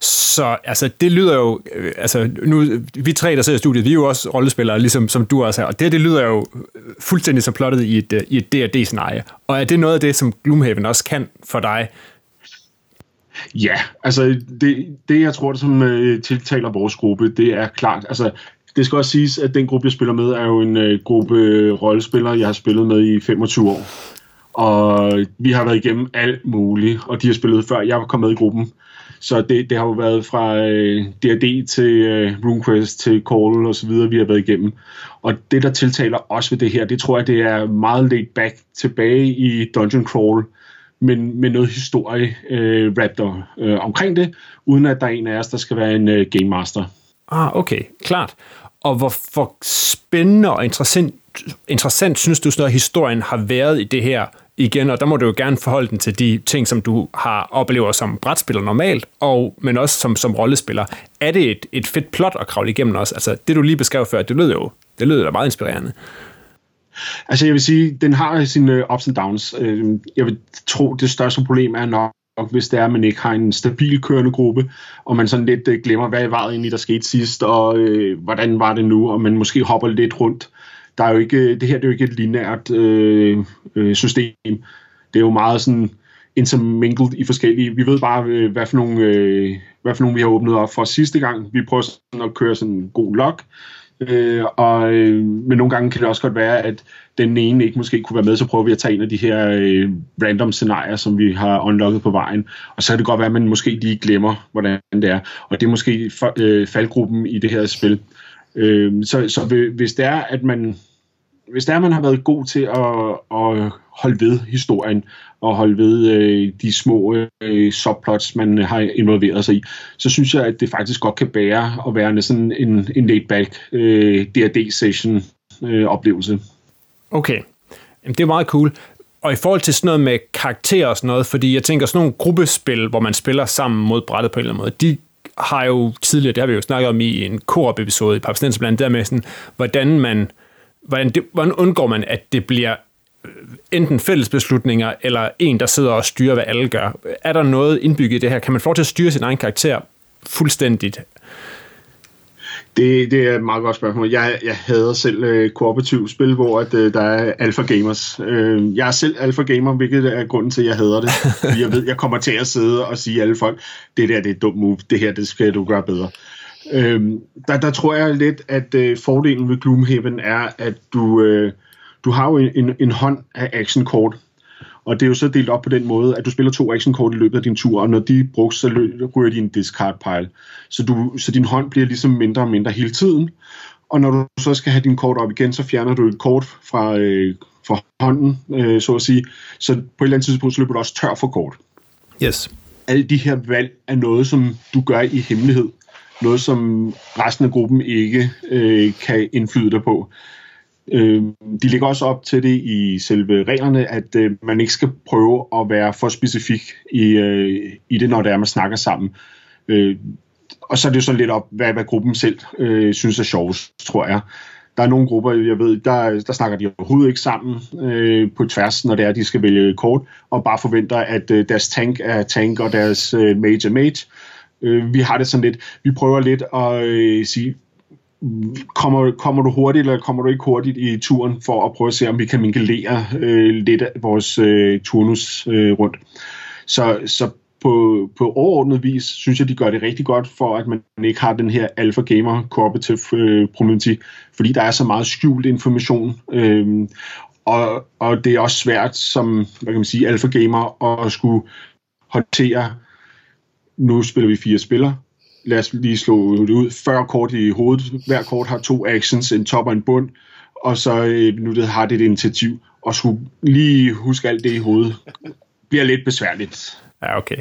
så altså, det lyder jo, øh, altså nu, vi tre, der sidder i studiet, vi er jo også rollespillere, ligesom som du også er, og det, det lyder jo fuldstændig som plottet i et, øh, i et D&D-scenarie. Og er det noget af det, som Gloomhaven også kan for dig? Ja, altså det, det jeg tror, som øh, tiltaler vores gruppe, det er klart, altså det skal også siges, at den gruppe, jeg spiller med, er jo en øh, gruppe rollespillere, jeg har spillet med i 25 år. Og vi har været igennem alt muligt, og de har spillet før jeg var kommet med i gruppen. Så det, det har jo været fra øh, D&D til øh, RuneQuest til Call og så videre, vi har været igennem. Og det, der tiltaler os ved det her, det tror jeg, det er meget laid back tilbage i Dungeon Crawl, men med noget historie øh, raptor øh, omkring det, uden at der er en af os, der skal være en øh, Game Master. Ah, okay, klart. Og hvor, hvor spændende og interessant, interessant synes du, at historien har været i det her igen, og der må du jo gerne forholde den til de ting, som du har oplever som brætspiller normalt, og, men også som, som rollespiller. Er det et, et fedt plot at kravle igennem også? Altså, det du lige beskrev før, det lød jo det lød da meget inspirerende. Altså, jeg vil sige, den har sine øh, ups and downs. Øh, jeg vil tro, det største problem er nok, hvis det er, at man ikke har en stabil kørende gruppe, og man sådan lidt øh, glemmer, hvad var det egentlig, der skete sidst, og øh, hvordan var det nu, og man måske hopper lidt rundt der er jo ikke, det her det er jo ikke et lineært øh, øh, system. Det er jo meget sådan intermingled i forskellige. Vi ved bare, øh, hvad for nogle, øh, hvad for nogle vi har åbnet op for sidste gang. Vi prøver sådan at køre sådan en god log. Øh, og, øh, men nogle gange kan det også godt være, at den ene ikke måske kunne være med, så prøver vi at tage en af de her øh, random scenarier, som vi har unlocket på vejen. Og så kan det godt være, at man måske lige glemmer, hvordan det er. Og det er måske for, øh, faldgruppen i det her spil. Øh, så, så hvis det er, at man hvis det er, man har været god til at, at holde ved historien og holde ved øh, de små øh, subplots, man har involveret sig i, så synes jeg, at det faktisk godt kan bære at være sådan en, en laid-back øh, D&D-session øh, oplevelse. Okay, Jamen, det er meget cool. Og i forhold til sådan noget med karakterer og sådan noget, fordi jeg tænker sådan nogle gruppespil, hvor man spiller sammen mod brættet på en eller anden måde, de har jo tidligere, det har vi jo snakket om i en koop-episode i Papstens blandt der med sådan, hvordan man, hvordan, det, hvordan undgår man, at det bliver enten fælles beslutninger, eller en, der sidder og styrer, hvad alle gør. Er der noget indbygget i det her? Kan man få til at styre sin egen karakter fuldstændigt? Det, det er et meget godt spørgsmål. Jeg, jeg hader selv øh, kooperativt spil, hvor at, øh, der er alfa gamers. Øh, jeg er selv alfa gamer, hvilket er grunden til, at jeg hader det. Jeg ved, jeg kommer til at sidde og sige alle folk, det der det er et dumt move, det her det skal du gøre bedre. Øh, der, der tror jeg lidt, at øh, fordelen ved Gloomhaven er, at du, øh, du har jo en, en hånd af actionkort, og det er jo så delt op på den måde, at du spiller to actionkort i løbet af din tur, og når de er brugt, så ryger de en discard pile. Så, du, så din hånd bliver ligesom mindre og mindre hele tiden, og når du så skal have din kort op igen, så fjerner du et kort fra, øh, fra hånden, øh, så at sige. Så på et eller andet tidspunkt, så løber du også tør for kort. Yes. Alle de her valg er noget, som du gør i hemmelighed noget, som resten af gruppen ikke øh, kan indflyde dig på. Øh, de ligger også op til det i selve reglerne, at øh, man ikke skal prøve at være for specifik i, øh, i det, når det er, man snakker sammen. Øh, og så er det jo sådan lidt op, hvad, hvad gruppen selv øh, synes er sjovest, tror jeg. Der er nogle grupper, jeg ved, der, der snakker de overhovedet ikke sammen øh, på tværs, når det er, de skal vælge kort, og bare forventer, at øh, deres tank er tank, og deres øh, mage er mage. Øh, vi har det sådan lidt, vi prøver lidt at øh, sige, kommer, kommer du hurtigt, eller kommer du ikke hurtigt i turen, for at prøve at se, om vi kan minkelere øh, lidt af vores øh, turnus øh, rundt. Så, så på, på overordnet vis, synes jeg, de gør det rigtig godt, for at man ikke har den her alpha gamer cooperative øh, problematik, fordi der er så meget skjult information, øh, og, og det er også svært som, hvad kan man sige, alpha gamer at skulle håndtere nu spiller vi fire spillere. Lad os lige slå det ud. 40 kort i hovedet. Hver kort har to actions, en top og en bund. og så øh, nu det har det et initiativ, og skulle lige huske alt det i hovedet, bliver lidt besværligt. Ja, okay.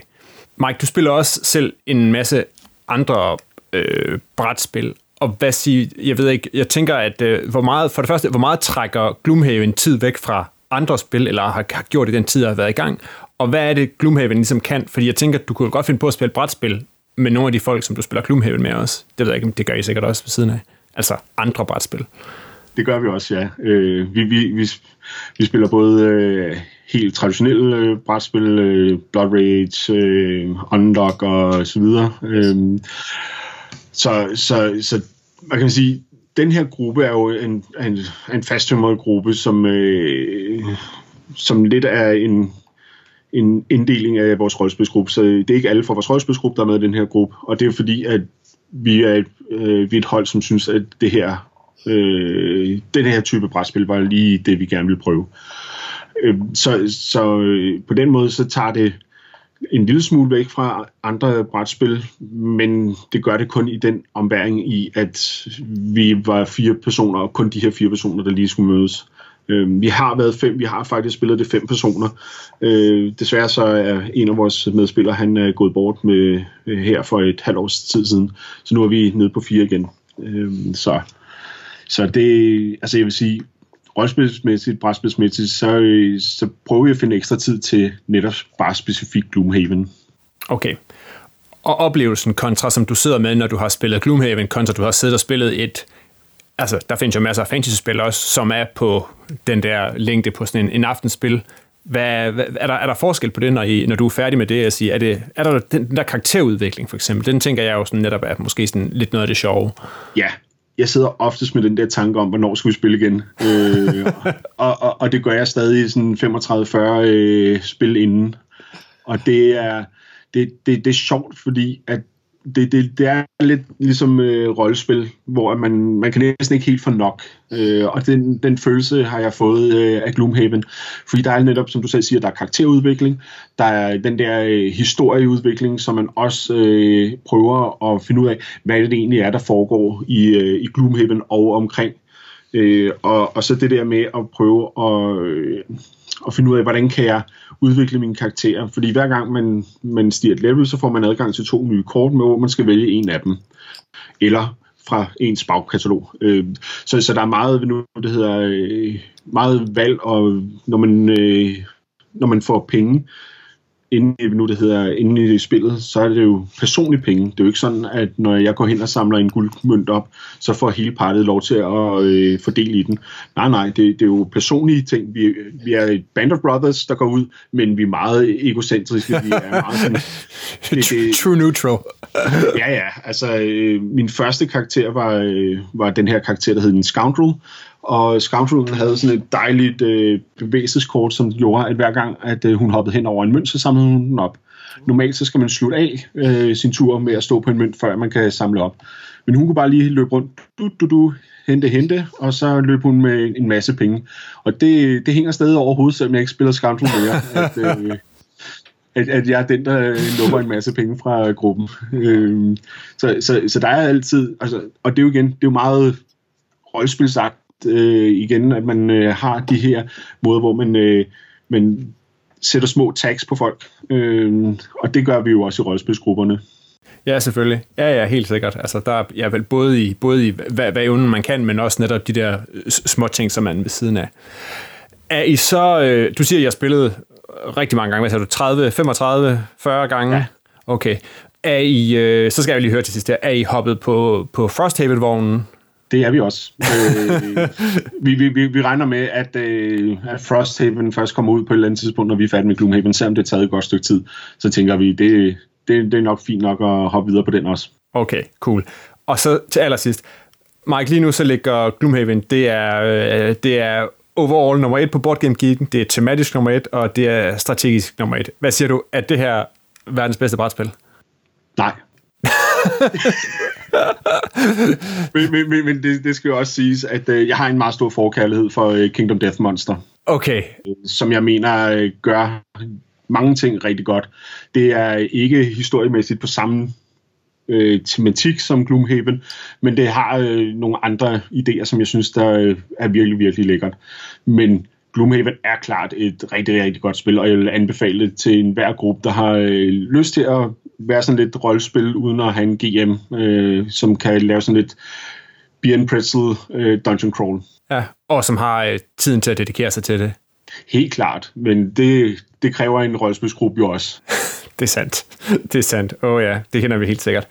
Mike, du spiller også selv en masse andre øh, brætspil, og hvad siger, jeg ved ikke, jeg tænker, at øh, hvor meget, for det første, hvor meget trækker Gloomhaven tid væk fra andre spil, eller har, har gjort i den tid, der har været i gang, og hvad er det, Gloomhaven ligesom kan? Fordi jeg tænker, at du kunne godt finde på at spille brætspil med nogle af de folk, som du spiller Gloomhaven med også. Det ved jeg ikke, det gør I sikkert også ved siden af. Altså andre brætspil. Det gør vi også, ja. Øh, vi, vi, vi, vi spiller både øh, helt traditionelle øh, brætspil, øh, Blood Rage, øh, Unlock og så videre. Øh, så, så, så man kan sige, den her gruppe er jo en, en, en fasttømret gruppe, som, øh, som lidt er en, en inddeling af vores rollespilsgruppe. Så det er ikke alle fra vores rollespilsgruppe, der er med i den her gruppe. Og det er fordi, at vi er, et, øh, vi er et hold, som synes, at det her, øh, den her type brætspil var lige det, vi gerne vil prøve. Øh, så så øh, på den måde, så tager det en lille smule væk fra andre brætspil, men det gør det kun i den ombæring i, at vi var fire personer, og kun de her fire personer, der lige skulle mødes. Øh, vi har været fem, vi har faktisk spillet det fem personer. Øh, desværre så er en af vores medspillere, han er gået bort med øh, her for et halvt års tid siden, så nu er vi nede på fire igen. Øh, så, så det, altså jeg vil sige, rollespilsmæssigt, brætspilsmæssigt, så, øh, så prøver vi at finde ekstra tid til netop bare specifikt Gloomhaven. Okay. Og oplevelsen kontra, som du sidder med, når du har spillet Gloomhaven, kontra du har siddet og spillet et, altså der findes jo masser af fantasy-spil også, som er på den der længde på sådan en, en aftenspil. Hvad, hvad, er, der, er der forskel på det, når, I, når du er færdig med det? At sige, er, det, er der den, den der karakterudvikling, for eksempel? Den tænker jeg jo sådan netop er måske sådan lidt noget af det sjove. Ja, jeg sidder oftest med den der tanke om, hvornår skal vi spille igen. øh, og, og, og det gør jeg stadig sådan 35-40 øh, spil inden. Og det er, det, det, det er sjovt, fordi at det, det, det er lidt ligesom øh, rollespil, hvor man, man kan næsten ikke helt få nok. Øh, og den, den følelse har jeg fået øh, af Gloomhaven. Fordi der er netop, som du selv siger, der er karakterudvikling, der er den der øh, historieudvikling, som man også øh, prøver at finde ud af, hvad det egentlig er, der foregår i, øh, i Gloomhaven og omkring. Øh, og, og så det der med at prøve at, øh, at finde ud af, hvordan kan jeg udvikle mine karakterer. Fordi hver gang man, man stiger et level, så får man adgang til to nye kort, med hvor man skal vælge en af dem. Eller fra ens bagkatalog. Øh, så, så der er meget, nu det hedder, øh, meget valg, og når man, øh, når man får penge, inden i, nu det hedder, inden i spillet, så er det jo personlige penge. Det er jo ikke sådan, at når jeg går hen og samler en guldmønt op, så får hele partet lov til at øh, fordele i den. Nej, nej, det, det er jo personlige ting. Vi, vi er et band of brothers, der går ud, men vi er meget egocentriske. Vi er meget sådan, det, det, True neutral. ja, ja. Altså, øh, min første karakter var, øh, var den her karakter, der hed en Scoundrel, og Scoundrelen havde sådan et dejligt øh, bevægelseskort, som gjorde, at hver gang, at øh, hun hoppede hen over en mønt, så samlede hun den op. Normalt så skal man slutte af øh, sin tur med at stå på en mønt, før man kan samle op. Men hun kunne bare lige løbe rundt, du, du, du, hente, hente, og så løb hun med en masse penge. Og det, det hænger stadig over hovedet, selvom jeg ikke spiller Scoundrel mere. At, øh, at, at jeg er den, der øh, lukker en masse penge fra øh, gruppen. Øh, så, så, så der er altid, altså, og det er jo igen, det er jo meget rollespilsagt, øh, igen, at man øh, har de her måder, hvor man, øh, man sætter små tags på folk. Øh, og det gør vi jo også i rollespilsgrupperne. Ja, selvfølgelig. Ja, ja, helt sikkert. Altså, der er ja, vel både i, både i hvad, hvad evnen man kan, men også netop de der små ting, som man ved siden af. Er I så, øh, du siger, at jeg har spillet rigtig mange gange, hvad sagde du, 30, 35, 40 gange? Ja. Okay. Er I, øh, så skal jeg lige høre til sidst her, er I hoppet på, på Frosthaven-vognen? Det er vi også. øh, vi, vi, vi regner med, at, øh, at Frosthaven først kommer ud på et eller andet tidspunkt, når vi er færdige med Gloomhaven, selvom det har taget et godt stykke tid. Så tænker vi, det, det, det er nok fint nok at hoppe videre på den også. Okay, cool. Og så til allersidst, Mike, lige nu så ligger Gloomhaven, det er, øh, det er overall nummer et på Board Game Geek, det er tematisk nummer et, og det er strategisk nummer et. Hvad siger du, er det her verdens bedste brætspil? Nej. men men, men, men det, det skal jo også siges, at øh, jeg har en meget stor forkærlighed for øh, Kingdom Death Monster. Okay. Som jeg mener øh, gør mange ting rigtig godt. Det er ikke historiemæssigt på samme øh, tematik som Gloomhaven, men det har øh, nogle andre idéer, som jeg synes, der øh, er virkelig, virkelig lækkert. Men Gloomhaven er klart et rigtig, rigtig godt spil, og jeg vil anbefale det til enhver gruppe, der har øh, lyst til at være sådan lidt rollespil, uden at have en GM, øh, som kan lave sådan lidt Bien Pretzel øh, Dungeon Crawl. Ja, og som har øh, tiden til at dedikere sig til det. Helt klart, men det, det kræver en rollespilsgruppe jo også. det er sandt. Det er sandt. Åh oh, ja, det kender vi helt sikkert.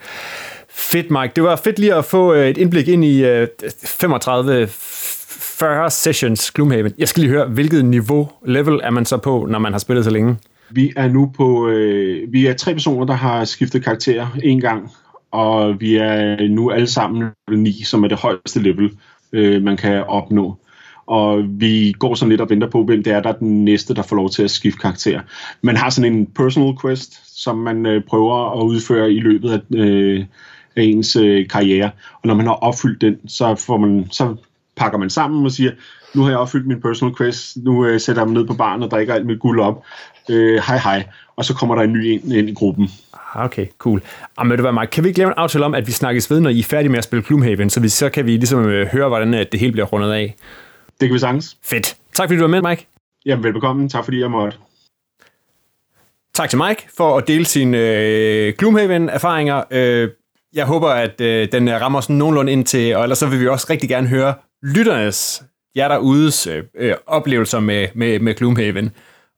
Fedt, Mike. Det var fedt lige at få øh, et indblik ind i øh, 35 40 sessions Gloomhaven. Jeg skal lige høre, hvilket niveau, level er man så på, når man har spillet så længe? Vi er nu på, øh, vi er tre personer, der har skiftet karakter en gang, og vi er øh, nu alle sammen level 9, som er det højeste level, øh, man kan opnå. Og vi går sådan lidt og venter på, hvem det er, der er den næste, der får lov til at skifte karakter. Man har sådan en personal quest, som man øh, prøver at udføre i løbet af, øh, af ens øh, karriere. Og når man har opfyldt den, så, får man, så pakker man sammen og siger, nu har jeg opfyldt min personal quest, nu øh, sætter jeg mig ned på baren og drikker alt mit guld op. Øh, hej hej. Og så kommer der en ny ind, ind i gruppen. Ah, okay, cool. Jamen, det var Mark, kan vi ikke lave en aftale om, at vi snakkes ved, når I er færdige med at spille Gloomhaven, så, vi, så kan vi ligesom øh, høre, hvordan øh, det hele bliver rundet af. Det kan vi sagtens. Fedt. Tak fordi du var med, Mike. Jamen, velbekomme. Tak fordi jeg måtte. Tak til Mike for at dele sine øh, Gloomhaven-erfaringer. Øh, jeg håber, at øh, den rammer sådan nogenlunde ind til, og ellers så vil vi også rigtig gerne høre lytternes, jer derudes øh, øh, oplevelser med, med, med Gloomhaven.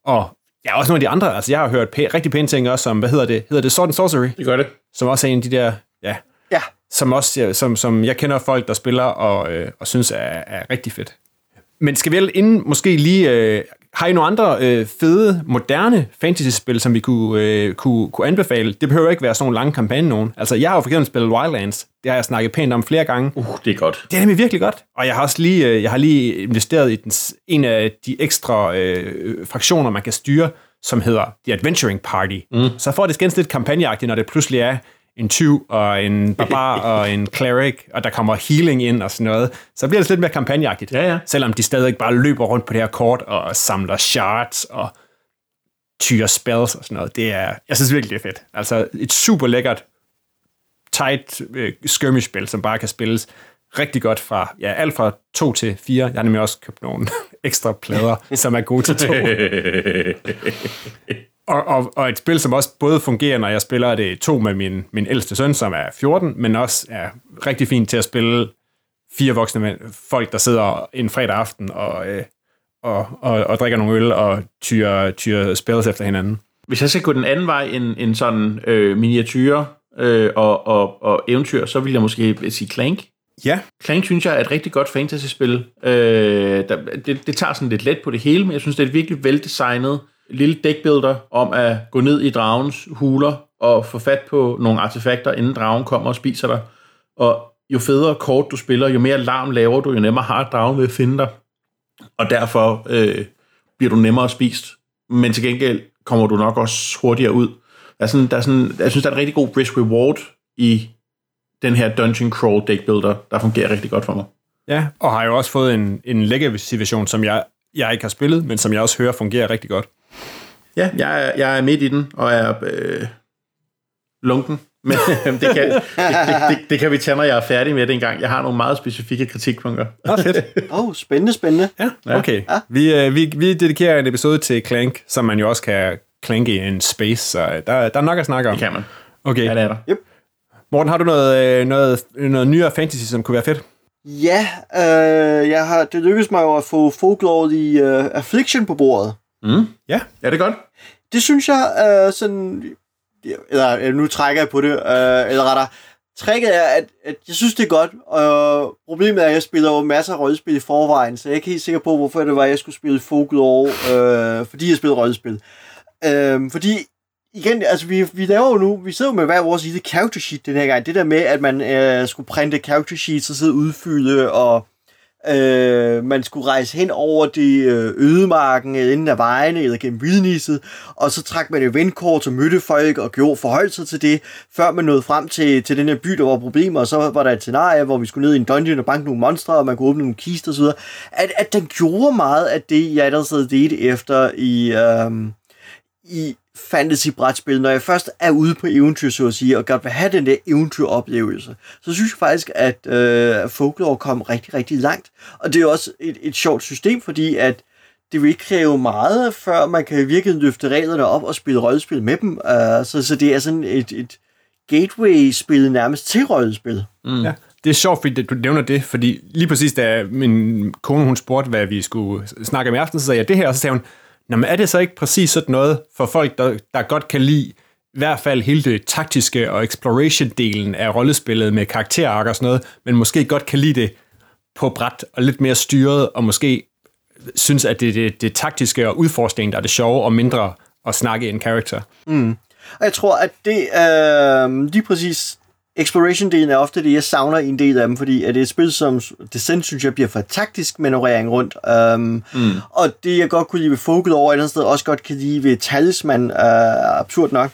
Og ja, også nogle af de andre. Altså, jeg har hørt pæ- rigtig pæne ting også, som, hvad hedder det? Hedder det Sword and Sorcery? Det gør det. Som også er en af de der, ja, Ja. som også, ja, som, som jeg kender folk, der spiller og, øh, og synes er, er rigtig fedt. Men skal vi inden måske lige... Øh, har I nogle andre øh, fede, moderne fantasy-spil, som vi kunne, øh, kunne, kunne anbefale? Det behøver ikke være sådan nogle lange kampagne nogen. Altså, jeg har jo for eksempel spillet Wildlands. Det har jeg snakket pænt om flere gange. Uh, det er godt. Det er nemlig virkelig godt. Og jeg har også lige, øh, jeg har lige investeret i den, en af de ekstra øh, fraktioner, man kan styre, som hedder The Adventuring Party. Mm. Så får det skændes lidt kampagneagtigt, når det pludselig er en tyv og en barbar og en cleric, og der kommer healing ind og sådan noget. Så bliver det lidt mere kampagneagtigt. Ja, ja. Selvom de stadig bare løber rundt på det her kort og samler shards og tyrer spells og sådan noget. Det er, jeg synes virkelig, det er fedt. Altså et super lækkert tight øh, skirmish-spil, som bare kan spilles rigtig godt fra, ja, alt fra 2 til 4. Jeg har nemlig også købt nogle ekstra plader, som er gode til 2. og, og, og et spil, som også både fungerer, når jeg spiller det to med min, min ældste søn, som er 14, men også er rigtig fint til at spille fire voksne mænd, folk, der sidder en fredag aften og, øh, og, og, og drikker nogle øl og tyrer, tyrer spells efter hinanden. Hvis jeg skal gå den anden vej end, end sådan øh, miniatyrer øh, og, og, og eventyr, så vil jeg måske sige Clank. Ja, Clank synes jeg er et rigtig godt fantasy-spil. Øh, der, det, det tager sådan lidt let på det hele, men jeg synes, det er et virkelig veldesignet lille dækbuilder om at gå ned i dragens huler og få fat på nogle artefakter, inden dragen kommer og spiser dig. Og jo federe kort du spiller, jo mere larm laver du, jo nemmere har dragen ved at finde dig. Og derfor øh, bliver du nemmere spist. Men til gengæld kommer du nok også hurtigere ud. Der er sådan, der er sådan, jeg synes, der er en rigtig god risk-reward i den her Dungeon Crawl deck builder, der fungerer rigtig godt for mig. Ja, og har jo også fået en, en legacy-version, som jeg, jeg ikke har spillet, men som jeg også hører fungerer rigtig godt. Ja, jeg er, jeg er midt i den, og er øh, lunken. Men det kan, det, det, det, det kan vi tage, når jeg er færdig med det engang. Jeg har nogle meget specifikke kritikpunkter. Fedt. Åh, oh, spændende, spændende. Ja, okay. Ja. Vi, øh, vi, vi dedikerer en episode til Clank, som man jo også kan clanke i en space, så øh, der, der er nok at snakke om. Det kan man. Okay. Ja, det er der. Morten, har du noget, øh, noget, noget nyere fantasy, som kunne være fedt? Ja, øh, jeg har, det lykkedes mig jo at få folklore i øh, Affliction på bordet. Mm. Ja. Ja, det er godt. Det synes jeg øh, sådan... Eller nu trækker jeg på det, øh, eller rettere, tricket er, at, at jeg synes, det er godt, og problemet er, at jeg spiller jo masser af rollespil i forvejen, så jeg er ikke helt sikker på, hvorfor det var, at jeg skulle spille folklore, øh, fordi jeg spiller rollespil. Øh, fordi igen, altså vi, vi laver jo nu, vi sidder jo med hver vores lille character sheet den her gang. Det der med, at man øh, skulle printe character sheets og sidde og udfylde, og øh, man skulle rejse hen over de øh, ødemarken, øh, eller inden af vejene, eller gennem vildnisset, og så trak man eventkort og mødte folk og gjorde forholdt sig til det, før man nåede frem til, til den her by, der var problemer, og så var der et scenarie, hvor vi skulle ned i en dungeon og banke nogle monstre, og man kunne åbne nogle kister osv. At, at den gjorde meget af det, jeg ellers havde det efter i... Øh, i fantasy-brætspil, når jeg først er ude på eventyr, så at sige, og godt vil have den der eventyroplevelse, så synes jeg faktisk, at øh, Folklore kom rigtig, rigtig langt. Og det er også et, et sjovt system, fordi at det vil ikke kræve meget, før man kan virkelig løfte reglerne op og spille rollespil med dem. Uh, så, så det er sådan et, et gateway-spil nærmest til rollespil. Mm. Ja. Det er sjovt, fordi du nævner det, fordi lige præcis da min kone hun spurgte, hvad vi skulle snakke om i aften, så sagde jeg det her, og så sagde hun, Nå, men er det så ikke præcis sådan noget for folk, der, der godt kan lide i hvert fald hele det taktiske og exploration-delen af rollespillet med karakterark og sådan noget, men måske godt kan lide det på bræt og lidt mere styret, og måske synes, at det er det, det taktiske og udforskning, der er det sjove, og mindre at snakke en karakter. Mm. Og jeg tror, at det er øh, lige præcis Exploration-delen er ofte det, jeg savner i en del af dem, fordi at det er et spil, som Descent, synes jeg, bliver for taktisk manøvrering rundt. Um, mm. Og det, jeg godt kunne lide ved Fogel over et andet sted, også godt kan lide ved Talisman, uh, absurd nok,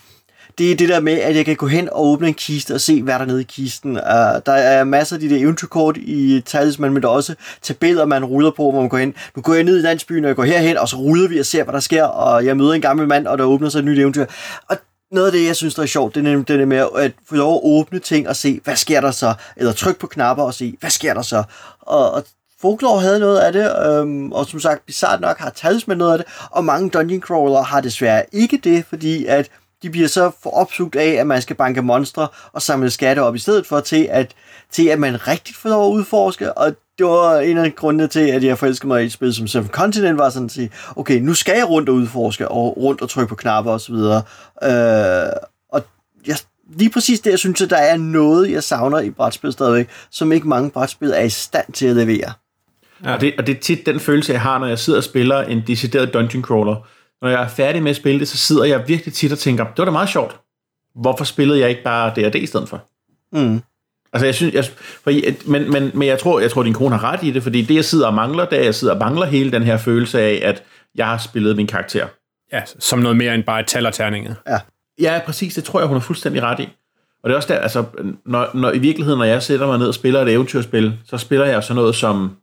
det er det der med, at jeg kan gå hen og åbne en kiste og se, hvad der er nede i kisten. Uh, der er masser af de der eventyrkort i Talisman, men der er også tabeller, man ruller på, hvor man går hen. Nu går jeg ned i landsbyen, og jeg går herhen, og så ruller vi og ser, hvad der sker, og jeg møder en gammel mand, og der åbner sig et nyt eventyr. Og noget af det, jeg synes, der er sjovt, det er nemlig det med at få lov at åbne ting og se, hvad sker der så? Eller trykke på knapper og se, hvad sker der så? Og, og Folklore havde noget af det, øhm, og som sagt, bizart nok har Talisman noget af det, og mange dungeon crawler har desværre ikke det, fordi at de bliver så for opsugt af, at man skal banke monstre og samle skatte op i stedet for til, at, til at man rigtig får lov at udforske, og det var en af grundene til, at jeg forelskede mig i et spil som Seven Continent, var sådan at sige, okay, nu skal jeg rundt og udforske, og rundt og trykke på knapper osv. Øh, og jeg, lige præcis det, jeg synes, at der er noget, jeg savner i brætspil stadigvæk, som ikke mange brætspil er i stand til at levere. Ja. Og, det, og det er tit den følelse, jeg har, når jeg sidder og spiller en decideret dungeon crawler. Når jeg er færdig med at spille det, så sidder jeg virkelig tit og tænker, det var da meget sjovt. Hvorfor spillede jeg ikke bare D&D i stedet for? Mm. Altså, jeg synes, jeg, for, men, men, men jeg tror, jeg tror, din kone har ret i det, fordi det, jeg sidder og mangler, det er, jeg sidder og mangler hele den her følelse af, at jeg har spillet min karakter. Ja, som noget mere end bare et tal og terninger. Ja. Ja, præcis. Det tror jeg, hun er fuldstændig ret i. Og det er også der, altså, når, når, i virkeligheden, når jeg sætter mig ned og spiller et eventyrspil, så spiller jeg sådan noget som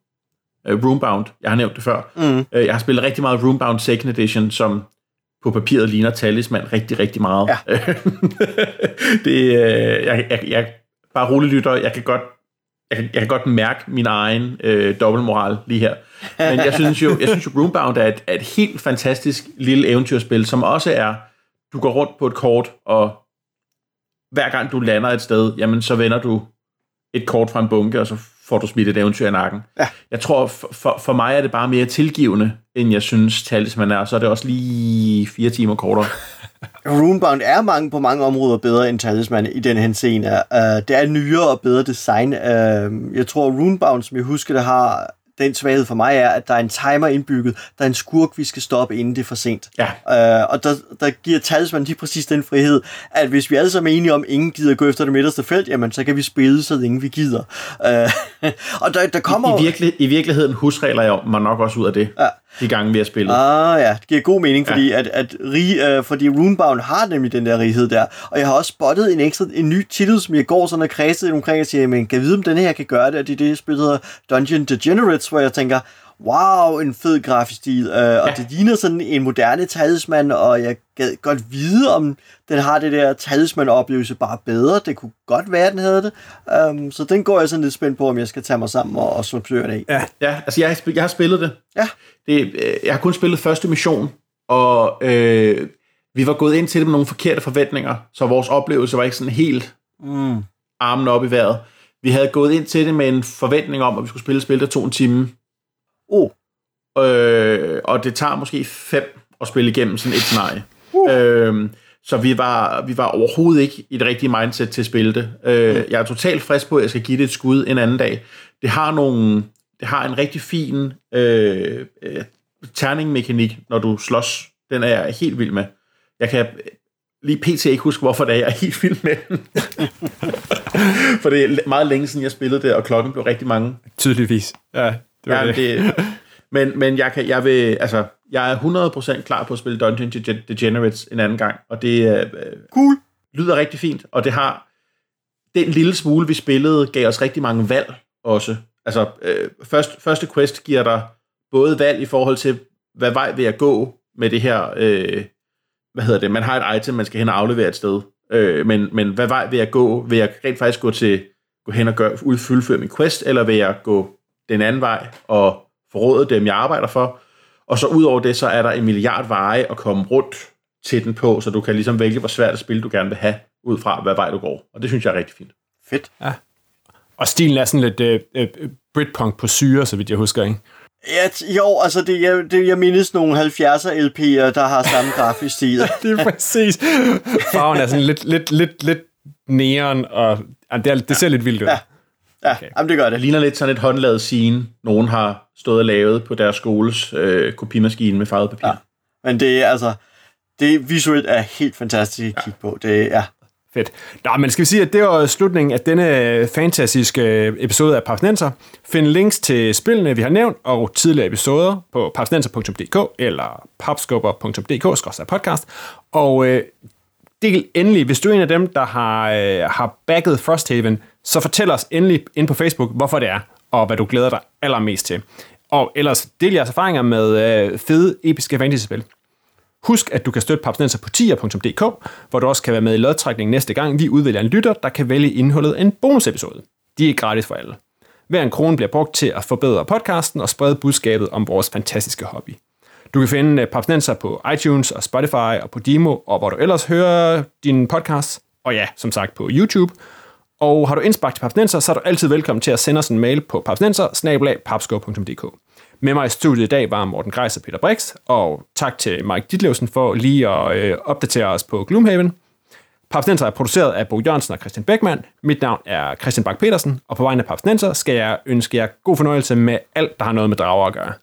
uh, Roombound. Jeg har nævnt det før. Mm. Uh, jeg har spillet rigtig meget Roombound Second Edition, som på papiret ligner Talisman rigtig, rigtig meget. Ja. det, uh, jeg, jeg, jeg bare rolig lytter, jeg kan godt jeg kan, jeg kan godt mærke min egen øh, dobbeltmoral lige her. Men jeg synes jo, jeg synes jo Roombound er et, er et helt fantastisk lille eventyrspil, som også er, du går rundt på et kort, og hver gang du lander et sted, jamen så vender du et kort fra en bunke, og så får du smidt et eventyr i nakken. Ja. Jeg tror, for, for, for mig er det bare mere tilgivende, end jeg synes, Talisman er, så er det også lige fire timer kortere. Runebound er mange, på mange områder bedre end Talisman i den henseende. Uh, det er nyere og bedre design. Uh, jeg tror, Runebound, som jeg husker, det har den svaghed for mig er, at der er en timer indbygget. Der er en skurk, vi skal stoppe, inden det er for sent. Ja. Uh, og der, der giver Talisman lige præcis den frihed, at hvis vi alle sammen er enige om, at ingen gider gå efter det midterste felt, jamen så kan vi spille, så længe vi gider. Uh, og der, der kommer... I, i, virkelig, I virkeligheden husregler jeg mig nok også ud af det. Ja de gange, vi har spillet. Ah ja, det giver god mening, fordi, ja. at, at rig, uh, fordi Runebound har nemlig den der righed der. Og jeg har også spottet en ekstra, en ny titel, som jeg går sådan og kredset omkring og siger, men kan jeg vide, om den her kan gøre det? Og det er det, spil hedder Dungeon Degenerates, hvor jeg tænker, wow, en fed grafisk stil, uh, ja. og det ligner sådan en moderne talisman, og jeg gad godt vide, om den har det der talisman-oplevelse bare bedre. Det kunne godt være, den havde det. Um, så den går jeg sådan lidt spændt på, om jeg skal tage mig sammen og, og slå den af. Ja, ja altså jeg, jeg har spillet det. Ja. det. Øh, jeg har kun spillet første mission, og øh, vi var gået ind til det med nogle forkerte forventninger, så vores oplevelse var ikke sådan helt mm. armen op i vejret. Vi havde gået ind til det med en forventning om, at vi skulle spille et spil, der tog en time. Oh. Øh, og det tager måske fem at spille igennem sådan et scenarie. Uh. Øh, så vi var, vi var overhovedet ikke i det rigtige mindset til at spille det. Øh, mm. Jeg er totalt frisk på, at jeg skal give det et skud en anden dag. Det har nogle, det har en rigtig fin øh, øh, terningmekanik, når du slås. Den er jeg helt vild med. Jeg kan lige pt. ikke huske, hvorfor det er, jeg er helt vild med den. For det er meget længe siden, jeg spillede det, og klokken blev rigtig mange. Tydeligvis. Ja, det var ja, det. det. Men, men jeg, kan, jeg vil, altså, jeg er 100% klar på at spille Dungeon Degenerates en anden gang, og det øh, cool. lyder rigtig fint, og det har den lille smule, vi spillede, gav os rigtig mange valg også. Altså, øh, først, første quest giver dig både valg i forhold til, hvad vej vil jeg gå med det her, øh, hvad hedder det, man har et item, man skal hen og aflevere et sted, øh, men, men hvad vej vil jeg gå? Vil jeg rent faktisk gå til gå hen og gøre, udfylde min quest, eller vil jeg gå den anden vej og forråde dem, jeg arbejder for? Og så ud over det, så er der en milliard veje at komme rundt til den på, så du kan ligesom vælge, hvor svært et spil du gerne vil have, ud fra hvad vej du går. Og det synes jeg er rigtig fint. Fedt. Ja. Og stilen er sådan lidt øh, øh, Britpunk på syre, så vidt jeg husker, ikke? Ja, jo, altså det, jeg, det, jeg mindes nogle 70'er LP'er, der har samme grafisk stil. det er præcis. Farven er sådan lidt, lidt, lidt, lidt neon, og ja, det, er, det ser lidt vildt ud. Ja, ja okay. jamen, det gør det. Det ligner lidt sådan et håndlavet scene, nogen har stået og lavet på deres skoles øh, kopimaskine med farvet papir. Ja. Men det er altså, det visuelt er helt fantastisk at kigge på. Det er, Fedt. Nå, men skal vi sige, at det var slutningen af denne fantastiske episode af Papsnenser. Find links til spillene, vi har nævnt, og tidligere episoder på papsnenser.dk eller papskubber.dk-podcast. Og øh, del endelig, hvis du er en af dem, der har, øh, har backet Frosthaven, så fortæl os endelig ind på Facebook, hvorfor det er, og hvad du glæder dig allermest til. Og ellers del jeres erfaringer med øh, fede, episke fantasy-spil. Husk, at du kan støtte Papsnenser på tier.dk, hvor du også kan være med i lodtrækning næste gang, vi udvælger en lytter, der kan vælge indholdet af en bonusepisode. De er gratis for alle. Hver en krone bliver brugt til at forbedre podcasten og sprede budskabet om vores fantastiske hobby. Du kan finde øh, Papsnenser på iTunes og Spotify og på Demo, og hvor du ellers hører din podcast. Og ja, som sagt på YouTube. Og har du indspark til Papsnenser, så er du altid velkommen til at sende os en mail på papsnenser med mig i studiet i dag var Morten Greis og Peter Brix, og tak til Mike Ditlevsen for lige at øh, opdatere os på Gloomhaven. Papsnenser er produceret af Bo Jørgensen og Christian Beckmann. Mit navn er Christian Bak petersen og på vegne af Papsnenser skal jeg ønske jer god fornøjelse med alt, der har noget med drager at gøre.